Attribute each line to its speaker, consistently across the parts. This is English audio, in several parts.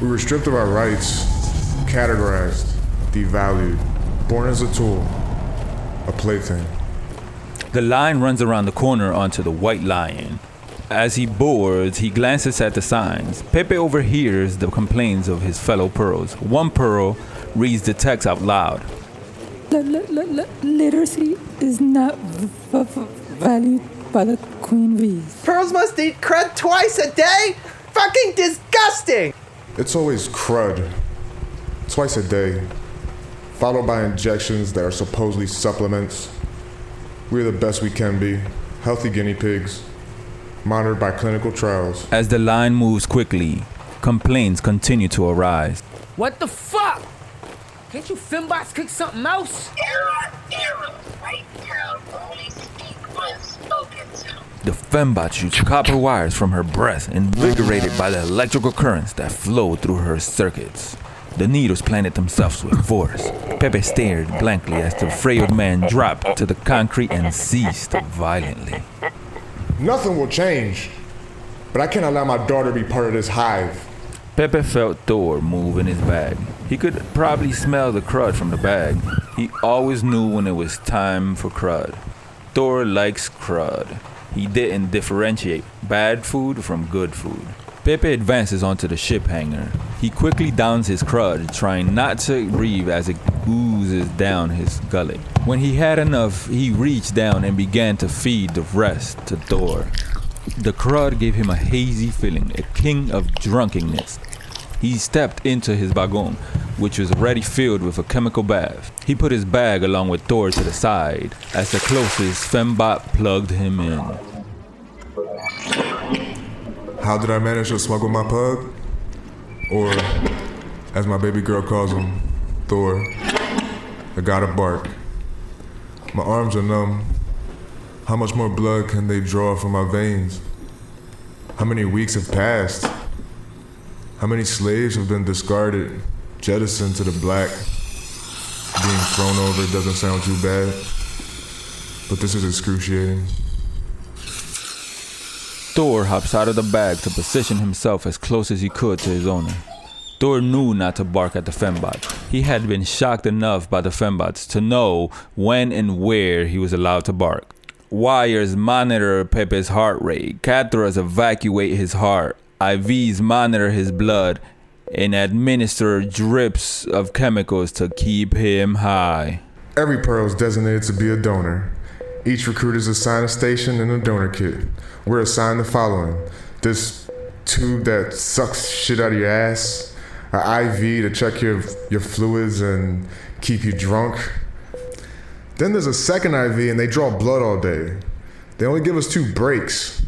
Speaker 1: We were stripped of our rights, categorized, devalued, born as a tool, a plaything.
Speaker 2: The lion runs around the corner onto the white lion. As he boards, he glances at the signs. Pepe overhears the complaints of his fellow pearls. One pearl reads the text out loud.
Speaker 3: L- l- l- literacy is not v- v- valued by the queen bees.
Speaker 4: Pearls must eat crud twice a day? Fucking disgusting!
Speaker 1: It's always crud, twice a day, followed by injections that are supposedly supplements. We're the best we can be, healthy guinea pigs, monitored by clinical trials.
Speaker 2: As the line moves quickly, complaints continue to arise.
Speaker 5: What the fuck? Can't you fembots kick something else?
Speaker 6: Error, error. White Pearl only speak when spoken to.
Speaker 2: The fembot shoots copper wires from her breast, invigorated by the electrical currents that flow through her circuits. The needles planted themselves with force. Pepe stared blankly as the frail man dropped to the concrete and ceased violently.
Speaker 1: Nothing will change, but I can't allow my daughter to be part of this hive.
Speaker 2: Pepe felt Thor move in his bag. He could probably smell the crud from the bag. He always knew when it was time for crud. Thor likes crud. He didn't differentiate bad food from good food. Pepe advances onto the ship hangar. He quickly downs his crud, trying not to breathe as it oozes down his gullet. When he had enough, he reached down and began to feed the rest to Thor. The crud gave him a hazy feeling, a king of drunkenness. He stepped into his wagon, which was already filled with a chemical bath. He put his bag along with Thor to the side as the closest fembot plugged him in.
Speaker 1: How did I manage to smuggle my pug? Or, as my baby girl calls him, Thor, I gotta bark. My arms are numb. How much more blood can they draw from my veins? How many weeks have passed? How many slaves have been discarded, jettisoned to the black? Being thrown over doesn't sound too bad, but this is excruciating.
Speaker 2: Thor hops out of the bag to position himself as close as he could to his owner. Thor knew not to bark at the fembot. He had been shocked enough by the fembots to know when and where he was allowed to bark. Wires monitor Pepe's heart rate. Catheters evacuate his heart. IVs monitor his blood and administer drips of chemicals to keep him high.
Speaker 1: Every Pearl is designated to be a donor. Each recruit is assigned a station and a donor kit. We're assigned the following this tube that sucks shit out of your ass, an IV to check your, your fluids and keep you drunk. Then there's a second IV and they draw blood all day. They only give us two breaks.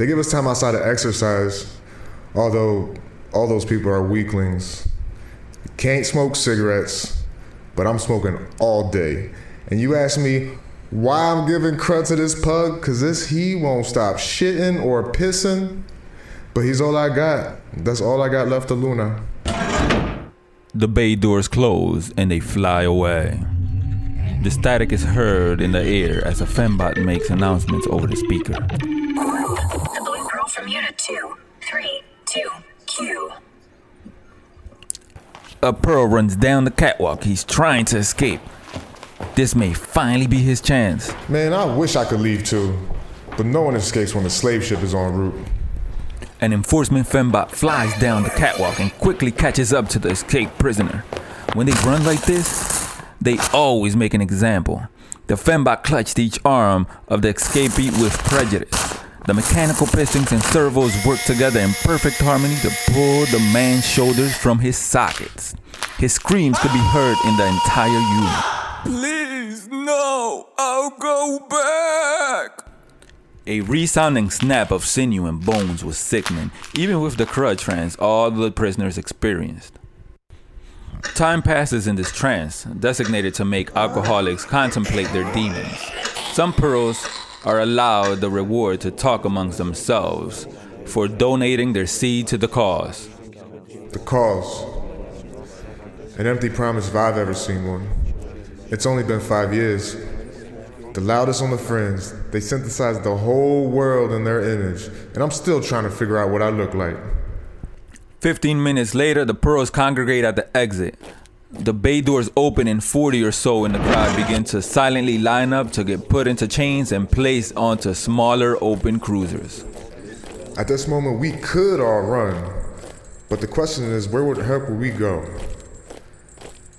Speaker 1: They give us time outside to exercise, although all those people are weaklings. Can't smoke cigarettes, but I'm smoking all day. And you ask me why I'm giving crud to this pug? Cause this he won't stop shitting or pissing. But he's all I got. That's all I got left of Luna.
Speaker 2: The bay doors close and they fly away. The static is heard in the air as a fembot makes announcements over the speaker. A pearl runs down the catwalk. He's trying to escape. This may finally be his chance.
Speaker 1: Man, I wish I could leave too. But no one escapes when the slave ship is en route.
Speaker 2: An enforcement fembot flies down the catwalk and quickly catches up to the escaped prisoner. When they run like this, they always make an example. The fembot clutched each arm of the escapee with prejudice. The mechanical pistons and servos work together in perfect harmony to pull the man's shoulders from his sockets. His screams could be heard in the entire unit. Please, no, I'll go back. A resounding snap of sinew and bones was sickening, even with the crud trance all the prisoners experienced. Time passes in this trance, designated to make alcoholics contemplate their demons. Some pearls are allowed the reward to talk amongst themselves for donating their seed to the cause.
Speaker 1: The cause. An empty promise if I've ever seen one. It's only been five years. The loudest on the fringe. They synthesized the whole world in their image, and I'm still trying to figure out what I look like.
Speaker 2: Fifteen minutes later, the pearls congregate at the exit. The bay doors open and 40 or so in the crowd begin to silently line up to get put into chains and placed onto smaller open cruisers.
Speaker 1: At this moment, we could all run, but the question is, where would help would we go?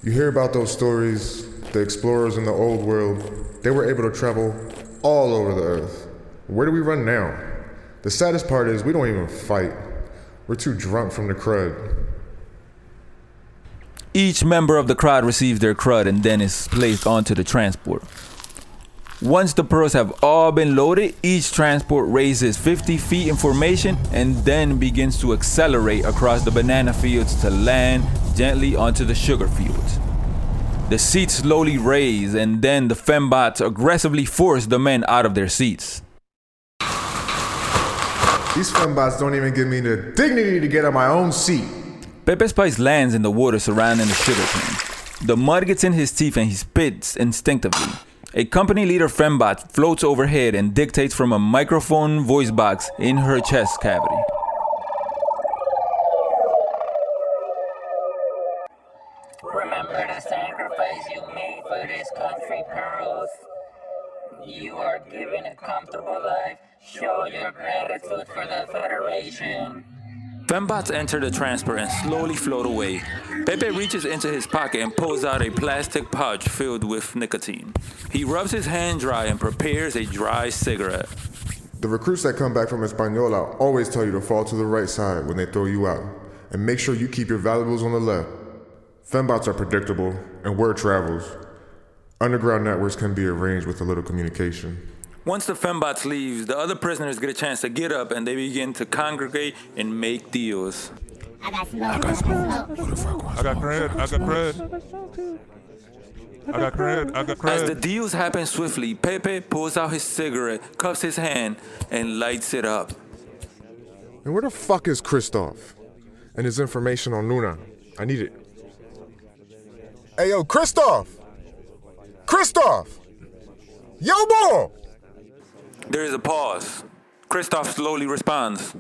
Speaker 1: You hear about those stories, the explorers in the old world, they were able to travel all over the earth. Where do we run now? The saddest part is we don't even fight. We're too drunk from the crud.
Speaker 2: Each member of the crowd receives their crud and then is placed onto the transport. Once the pearls have all been loaded, each transport raises 50 feet in formation and then begins to accelerate across the banana fields to land gently onto the sugar fields. The seats slowly raise and then the fembots aggressively force the men out of their seats.
Speaker 1: These fembots don't even give me the dignity to get on my own seat.
Speaker 2: Pepe Spice lands in the water surrounding the sugar cane. The mud gets in his teeth and he spits instinctively. A company leader fembot floats overhead and dictates from a microphone voice box in her chest cavity.
Speaker 7: Remember the sacrifice you made for this country, Pearls. You are given a comfortable life. Show your gratitude for the Federation.
Speaker 2: Fembots enter the transport and slowly float away. Pepe reaches into his pocket and pulls out a plastic pouch filled with nicotine. He rubs his hand dry and prepares a dry cigarette.
Speaker 1: The recruits that come back from Española always tell you to fall to the right side when they throw you out, and make sure you keep your valuables on the left. Fembots are predictable, and word travels. Underground networks can be arranged with a little communication.
Speaker 2: Once the fembots leaves, the other prisoners get a chance to get up and they begin to congregate and make deals.
Speaker 8: I got smoke. I got smoke.
Speaker 9: I got cred. I got cred. I got cred. I got
Speaker 2: As the deals happen swiftly, Pepe pulls out his cigarette, cups his hand, and lights it up.
Speaker 1: And where the fuck is Christoph? And his information on Luna. I need it. Hey yo, Christoph! Christoph! Yo, boy!
Speaker 2: There is a pause. Christoph slowly responds.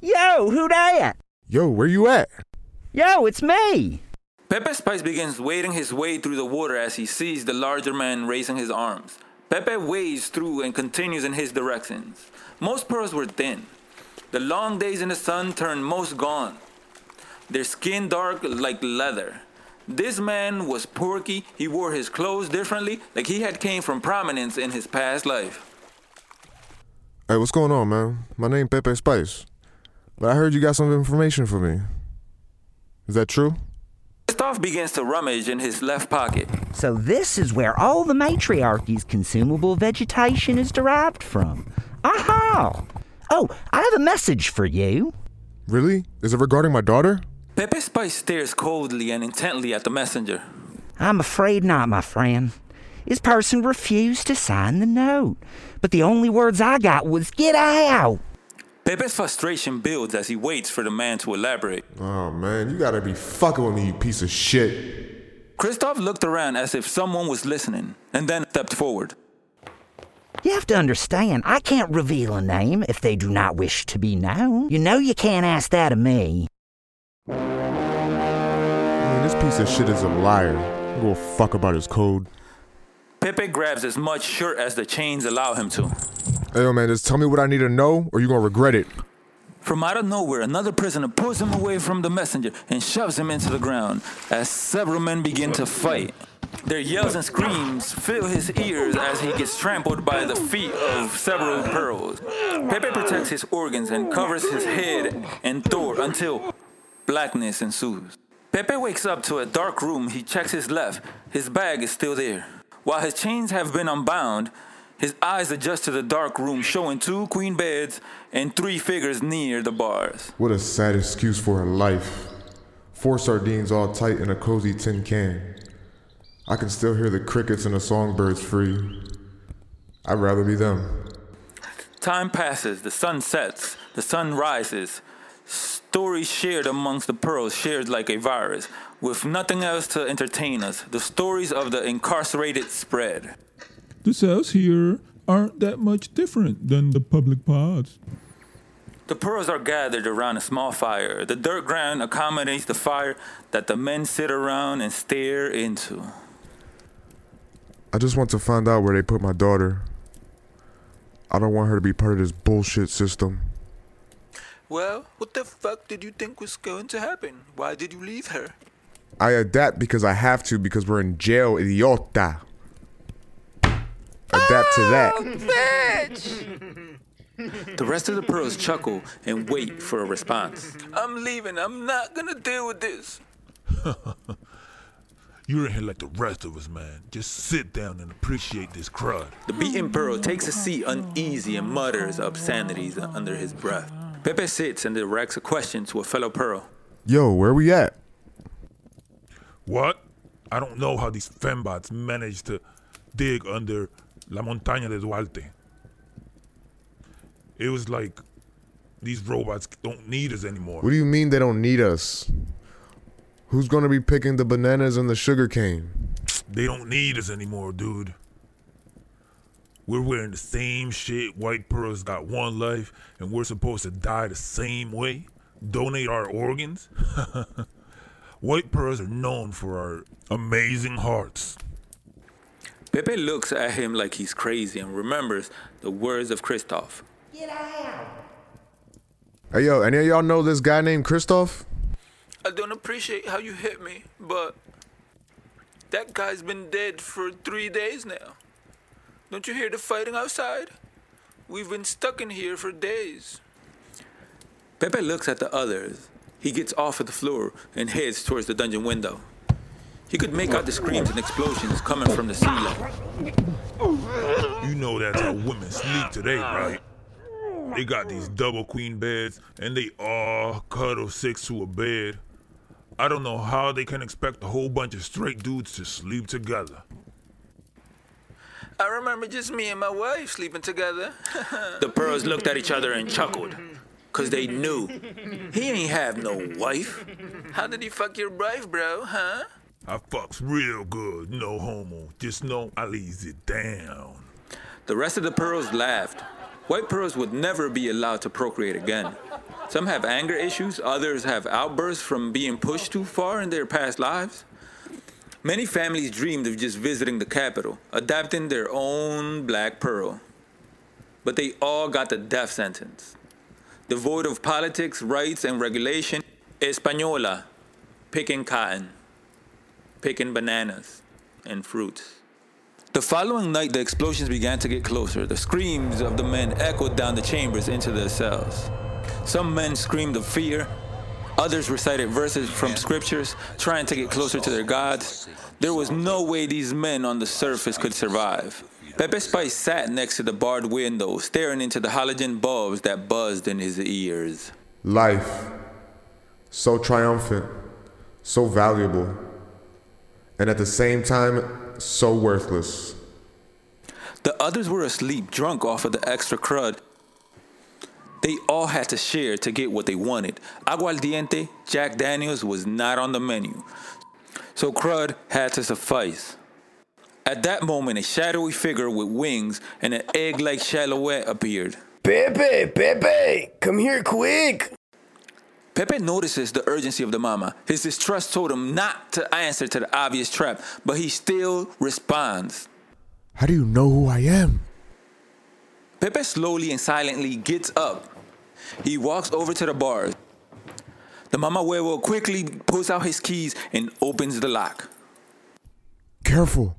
Speaker 10: Yo, who that?
Speaker 1: Yo, where you at?
Speaker 10: Yo, it's me.
Speaker 2: Pepe Spice begins wading his way through the water as he sees the larger man raising his arms. Pepe wades through and continues in his directions. Most pearls were thin. The long days in the sun turned most gone. Their skin dark like leather. This man was porky. He wore his clothes differently, like he had came from prominence in his past life.
Speaker 1: Hey, what's going on, man? My name Pepe Spice. But I heard you got some information for me. Is that true?
Speaker 2: Christoph begins to rummage in his left pocket.
Speaker 10: So this is where all the matriarchy's consumable vegetation is derived from. Aha! Oh, I have a message for you.
Speaker 1: Really? Is it regarding my daughter?
Speaker 2: Pepe Spice stares coldly and intently at the messenger.
Speaker 10: I'm afraid not, my friend. This person refused to sign the note. But the only words I got was, get out!
Speaker 2: Pepe's frustration builds as he waits for the man to elaborate.
Speaker 1: Oh man, you gotta be fucking with me, you piece of shit.
Speaker 2: Christoph looked around as if someone was listening and then stepped forward.
Speaker 10: You have to understand, I can't reveal a name if they do not wish to be known. You know you can't ask that of me.
Speaker 1: Man, this piece of shit is a liar. I don't give a fuck about his code.
Speaker 2: Pepe grabs as much shirt as the chains allow him to.
Speaker 1: Hey yo man, just tell me what I need to know or you're gonna regret it.
Speaker 2: From out of nowhere, another prisoner pulls him away from the messenger and shoves him into the ground as several men begin to fight. Their yells and screams fill his ears as he gets trampled by the feet of several pearls. Pepe protects his organs and covers his head and throat until blackness ensues. Pepe wakes up to a dark room. He checks his left. His bag is still there. While his chains have been unbound, his eyes adjust to the dark room, showing two queen beds and three figures near the bars.
Speaker 1: What a sad excuse for a life. Four sardines all tight in a cozy tin can. I can still hear the crickets and the songbirds free. I'd rather be them.
Speaker 2: Time passes, the sun sets, the sun rises. Stories shared amongst the pearls, shared like a virus, with nothing else to entertain us. The stories of the incarcerated spread.
Speaker 9: The cells here aren't that much different than the public pods.
Speaker 2: The pearls are gathered around a small fire. The dirt ground accommodates the fire that the men sit around and stare into.
Speaker 1: I just want to find out where they put my daughter. I don't want her to be part of this bullshit system.
Speaker 2: Well, what the fuck did you think was going to happen? Why did you leave her?
Speaker 1: I adapt because I have to because we're in jail, idiota. Adapt to that. Oh, bitch!
Speaker 2: The rest of the pearls chuckle and wait for a response. I'm leaving. I'm not gonna deal with this.
Speaker 9: You're in here like the rest of us, man. Just sit down and appreciate this crud.
Speaker 2: The beaten pearl takes a seat uneasy and mutters obscenities under his breath. Pepe sits and directs a question to a fellow pearl.
Speaker 1: Yo, where are we at?
Speaker 9: What? I don't know how these fembots managed to dig under La Montaña de Duarte. It was like these robots don't need us anymore.
Speaker 1: What do you mean they don't need us? Who's gonna be picking the bananas and the sugar cane?
Speaker 9: They don't need us anymore, dude. We're wearing the same shit. White Pearl's got one life, and we're supposed to die the same way? Donate our organs? White Pearls are known for our amazing hearts.
Speaker 2: Pepe looks at him like he's crazy and remembers the words of Christoph.
Speaker 1: Hey yo, any of y'all know this guy named Christoph?
Speaker 2: I don't appreciate how you hit me, but that guy's been dead for three days now. Don't you hear the fighting outside? We've been stuck in here for days. Pepe looks at the others. He gets off of the floor and heads towards the dungeon window. He could make out the screams and explosions coming from the ceiling.
Speaker 9: You know that's how women sleep today, right? They got these double queen beds and they all cuddle six to a bed. I don't know how they can expect a whole bunch of straight dudes to sleep together.
Speaker 2: I remember just me and my wife sleeping together. the pearls looked at each other and chuckled. Cause they knew. He ain't have no wife. How did he fuck your wife, bro, huh?
Speaker 9: I fucks real good, no homo. Just know I lays it down.
Speaker 2: The rest of the pearls laughed. White pearls would never be allowed to procreate again. Some have anger issues, others have outbursts from being pushed too far in their past lives. Many families dreamed of just visiting the capital, adopting their own black pearl. But they all got the death sentence. Devoid of politics, rights, and regulation, Española, picking cotton, picking bananas and fruits. The following night, the explosions began to get closer. The screams of the men echoed down the chambers into their cells. Some men screamed of fear, others recited verses from scriptures, trying to get closer to their gods. There was no way these men on the surface could survive. Pepe Spice sat next to the barred window, staring into the halogen bulbs that buzzed in his ears.
Speaker 1: Life. So triumphant, so valuable, and at the same time, so worthless.
Speaker 2: The others were asleep, drunk off of the extra crud. They all had to share to get what they wanted. Aguardiente, Jack Daniels was not on the menu. So crud had to suffice. At that moment, a shadowy figure with wings and an egg like silhouette appeared.
Speaker 11: Pepe, Pepe, come here quick.
Speaker 2: Pepe notices the urgency of the mama. His distrust told him not to answer to the obvious trap, but he still responds.
Speaker 1: How do you know who I am?
Speaker 2: Pepe slowly and silently gets up. He walks over to the bars. The mama huevo quickly pulls out his keys and opens the lock.
Speaker 1: Careful.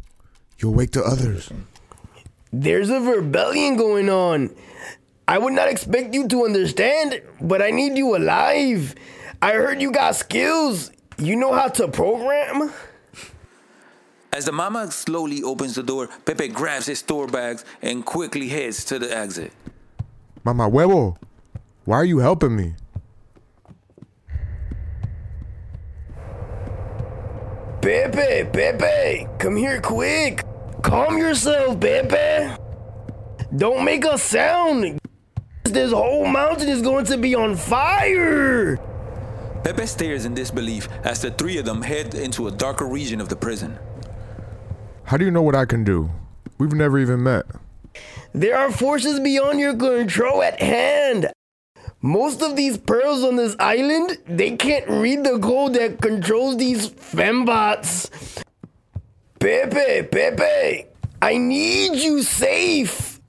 Speaker 1: You'll wake the others.
Speaker 11: There's a rebellion going on. I would not expect you to understand, but I need you alive. I heard you got skills. You know how to program?
Speaker 2: As the mama slowly opens the door, Pepe grabs his store bags and quickly heads to the exit.
Speaker 1: Mama huevo, why are you helping me?
Speaker 11: Pepe, Pepe, come here quick. Calm yourself, Pepe. Don't make a sound. This whole mountain is going to be on fire.
Speaker 2: Pepe stares in disbelief as the three of them head into a darker region of the prison.
Speaker 1: How do you know what I can do? We've never even met.
Speaker 11: There are forces beyond your control at hand. Most of these pearls on this island, they can't read the code that controls these fembots. Pepe, Pepe, I need you safe.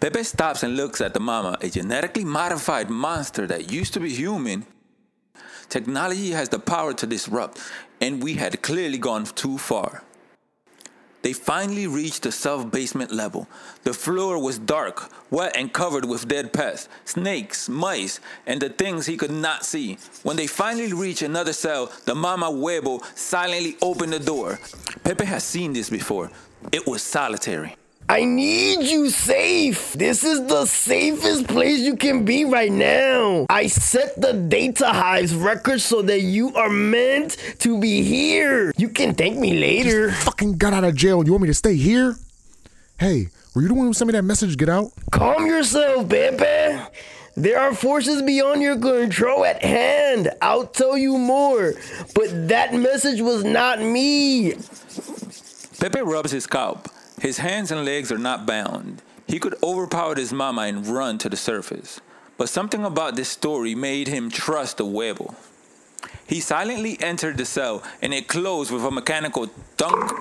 Speaker 2: Pepe stops and looks at the mama, a genetically modified monster that used to be human. Technology has the power to disrupt, and we had clearly gone too far. They finally reached the south basement level. The floor was dark, wet, and covered with dead pests, snakes, mice, and the things he could not see. When they finally reached another cell, the Mama Huevo silently opened the door. Pepe has seen this before. It was solitary.
Speaker 11: I need you safe. This is the safest place you can be right now. I set the data hives record so that you are meant to be here. You can thank me later.
Speaker 1: Just fucking got out of jail. You want me to stay here? Hey, were you the one who sent me that message? Get out.
Speaker 11: Calm yourself, Pepe. There are forces beyond your control at hand. I'll tell you more. But that message was not me.
Speaker 2: Pepe rubs his scalp. His hands and legs are not bound. He could overpower his mama and run to the surface. But something about this story made him trust the huevo. He silently entered the cell and it closed with a mechanical thunk.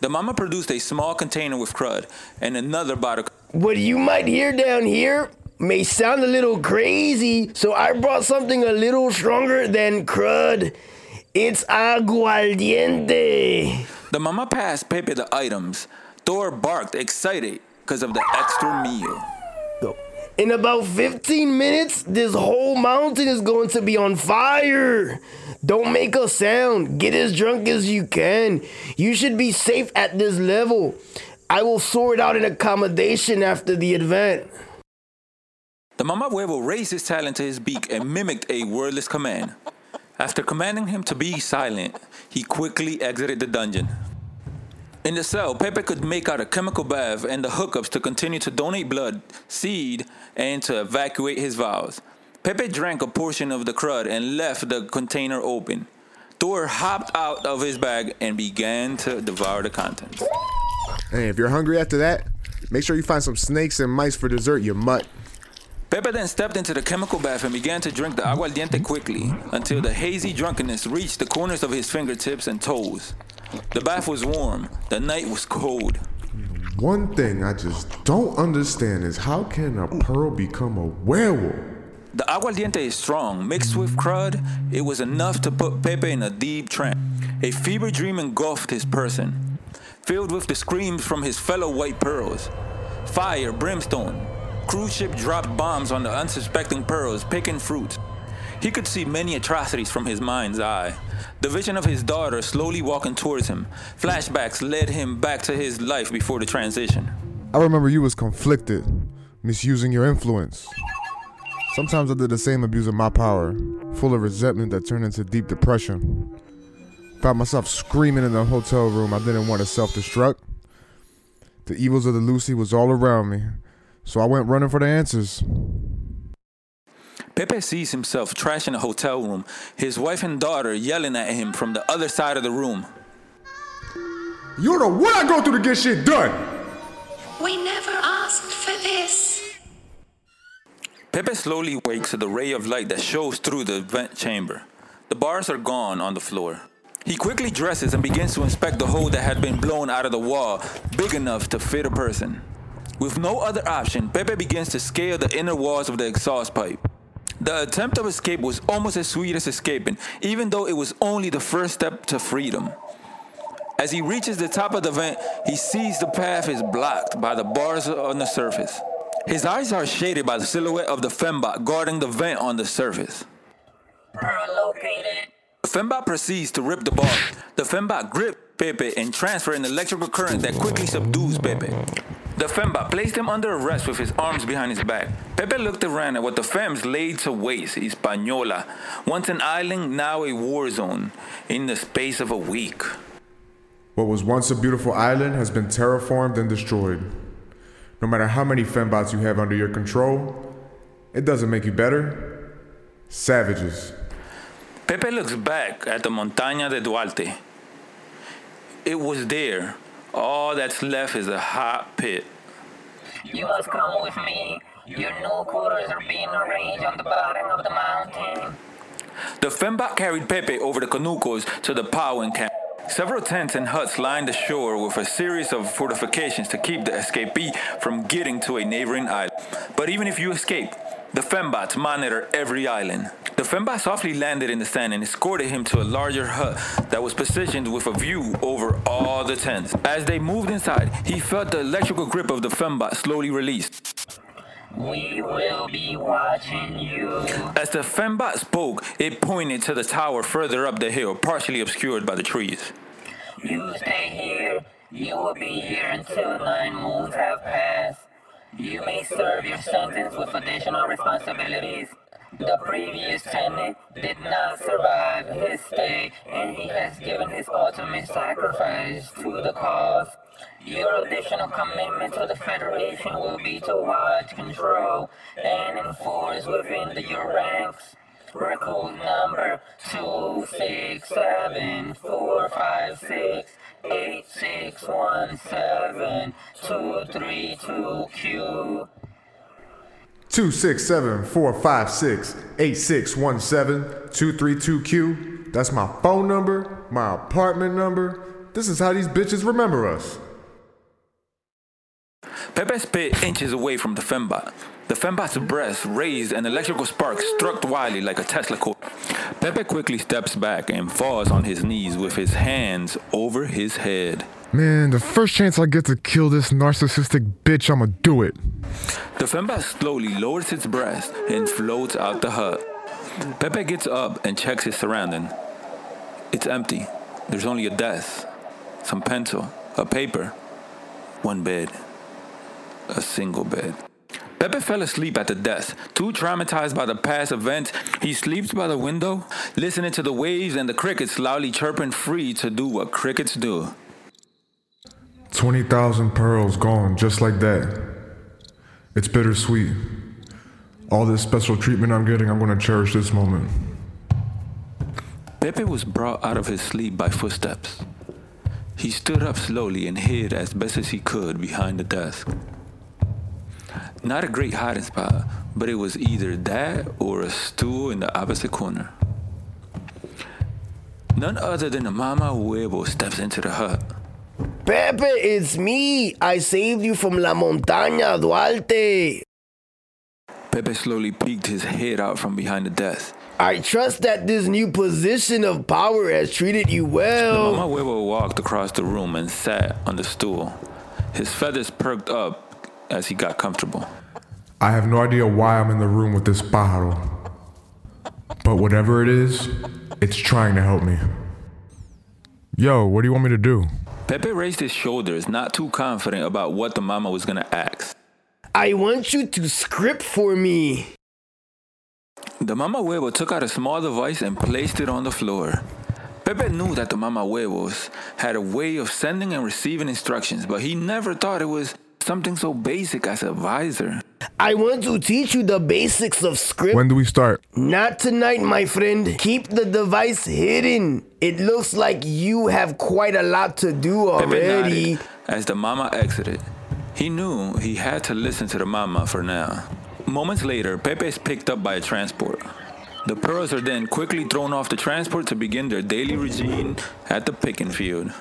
Speaker 2: The mama produced a small container with crud and another bottle.
Speaker 11: What you might hear down here may sound a little crazy, so I brought something a little stronger than crud. It's aguardiente.
Speaker 2: The mama passed Pepe the items. Thor barked, excited because of the extra meal.
Speaker 11: In about 15 minutes, this whole mountain is going to be on fire. Don't make a sound. Get as drunk as you can. You should be safe at this level. I will sort out an accommodation after the event.
Speaker 2: The Mama Huevo raised his talent to his beak and mimicked a wordless command. After commanding him to be silent, he quickly exited the dungeon. In the cell, Pepe could make out a chemical bath and the hookups to continue to donate blood, seed, and to evacuate his vials. Pepe drank a portion of the crud and left the container open. Thor hopped out of his bag and began to devour the contents.
Speaker 1: Hey, if you're hungry after that, make sure you find some snakes and mice for dessert, you mutt.
Speaker 2: Pepe then stepped into the chemical bath and began to drink the aguardiente quickly until the hazy drunkenness reached the corners of his fingertips and toes. The bath was warm, the night was cold.
Speaker 1: One thing I just don't understand is how can a pearl become a werewolf?
Speaker 2: The aguardiente is strong. Mixed with crud, it was enough to put Pepe in a deep trance. A fever dream engulfed his person, filled with the screams from his fellow white pearls. Fire, brimstone. Cruise ship dropped bombs on the unsuspecting pearls, picking fruit. He could see many atrocities from his mind's eye. The vision of his daughter slowly walking towards him. Flashbacks led him back to his life before the transition.
Speaker 1: I remember you was conflicted, misusing your influence. Sometimes I did the same abuse of my power, full of resentment that turned into deep depression. Found myself screaming in the hotel room I didn't want to self-destruct. The evils of the Lucy was all around me, so I went running for the answers.
Speaker 2: Pepe sees himself trashing a hotel room, his wife and daughter yelling at him from the other side of the room.
Speaker 1: You know what I go through to get shit done!
Speaker 6: We never asked for this.
Speaker 2: Pepe slowly wakes to the ray of light that shows through the vent chamber. The bars are gone on the floor. He quickly dresses and begins to inspect the hole that had been blown out of the wall, big enough to fit a person. With no other option, Pepe begins to scale the inner walls of the exhaust pipe. The attempt of escape was almost as sweet as escaping, even though it was only the first step to freedom. As he reaches the top of the vent, he sees the path is blocked by the bars on the surface. His eyes are shaded by the silhouette of the fembot guarding the vent on the surface. The fembot proceeds to rip the bar. The fembot grips Pepe and transfer an electrical current that quickly subdues Pepe. The fembot placed him under arrest with his arms behind his back. Pepe looked around at what the Fems laid to waste, Hispaniola. Once an island, now a war zone, in the space of a week.
Speaker 1: What was once a beautiful island has been terraformed and destroyed. No matter how many fembots you have under your control, it doesn't make you better. Savages.
Speaker 2: Pepe looks back at the Montaña de Duarte. It was there. All that's left is a hot pit.
Speaker 7: You must come with me. Your new quarters are being arranged on the bottom of the mountain.
Speaker 2: The Fembot carried Pepe over the Canucos to the Powin camp. Several tents and huts lined the shore with a series of fortifications to keep the escapee from getting to a neighboring island. But even if you escape, the Fembots monitor every island. The Fembot softly landed in the sand and escorted him to a larger hut that was positioned with a view over all the tents. As they moved inside, he felt the electrical grip of the Fembot slowly release.
Speaker 7: We will be watching you.
Speaker 2: As the Fembot spoke, it pointed to the tower further up the hill, partially obscured by the trees.
Speaker 7: You stay here. You will be here until nine moons have passed. You may serve your sentence with additional responsibilities. The previous tenant did not survive his stay, and he has given his ultimate sacrifice to the cause. Your additional commitment to the Federation will be to watch, control, and enforce within the, your ranks. Record number 267-456-8617 232Q.
Speaker 1: 267-456-8617-232Q. That's my phone number, my apartment number. This is how these bitches remember us.
Speaker 2: Pepe spit inches away from the Fembot. The Fembot's breast raised and electrical sparks struck wildly like a Tesla coil. Pepe quickly steps back and falls on his knees with his hands over his head.
Speaker 1: Man, the first chance I get to kill this narcissistic bitch, I'ma do it.
Speaker 2: The Fembot slowly lowers its breast and floats out the hut. Pepe gets up and checks his surrounding. It's empty. There's only a desk, some pencil, a paper, one bed, a single bed. Pepe fell asleep at the desk. Too traumatized by the past events, he sleeps by the window, listening to the waves and the crickets loudly chirping free to do what crickets do.
Speaker 1: 20,000 pearls gone just like that. It's bittersweet. All this special treatment I'm getting, I'm gonna cherish this moment.
Speaker 2: Pepe was brought out of his sleep by footsteps. He stood up slowly and hid as best as he could behind the desk. Not a great hiding spot, but it was either that or a stool in the opposite corner. None other than the Mama Huevo steps into the hut.
Speaker 11: Pepe, it's me. I saved you from La Montaña, Duarte.
Speaker 2: Pepe slowly peeked his head out from behind the desk.
Speaker 11: I trust that this new position of power has treated you well. The.
Speaker 2: Mama Huevo walked across the room and sat on the stool. His feathers perked up as he got comfortable.
Speaker 1: I have no idea why I'm in the room with this pájaro. But whatever it is, it's trying to help me. Yo, what do you want me to do?
Speaker 2: Pepe raised his shoulders, not too confident about what the mama was gonna ask.
Speaker 11: I want you to script for me.
Speaker 2: The Mama Huevo took out a small device and placed it on the floor. Pepe knew that the Mama Huevos had a way of sending and receiving instructions, but he never thought it was something so basic as a visor.
Speaker 11: I want to teach you the basics of script.
Speaker 1: When do we start?
Speaker 11: Not tonight, my friend. Keep the device hidden. It looks like you have quite a lot to do already.
Speaker 2: as the Mama exited. He knew he had to listen to the Mama for now. Moments later, Pepe is picked up by a transport. The pearls are then quickly thrown off the transport to begin their daily routine at the picking field.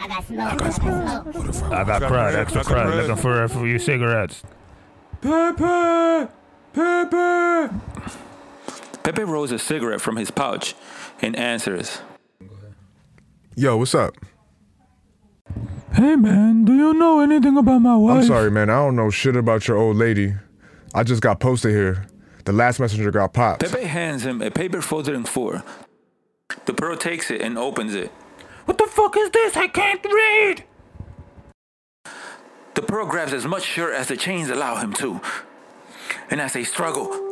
Speaker 8: I got smoke. I got smoke.
Speaker 12: I got crud, extra crud, looking for a few cigarettes.
Speaker 2: Pepe! Pepe! Pepe rolls a cigarette from his pouch and answers.
Speaker 1: Yo, what's up?
Speaker 3: Hey man, do you know anything about my wife?
Speaker 1: I'm sorry, man. I don't know shit about your old lady. I just got posted here. The last messenger got popped.
Speaker 2: Pepe hands him a paper folded in four. The pearl takes it and opens it.
Speaker 5: What the fuck is this? I can't read!
Speaker 2: The pearl grabs as much shirt as the chains allow him to. And as they struggle,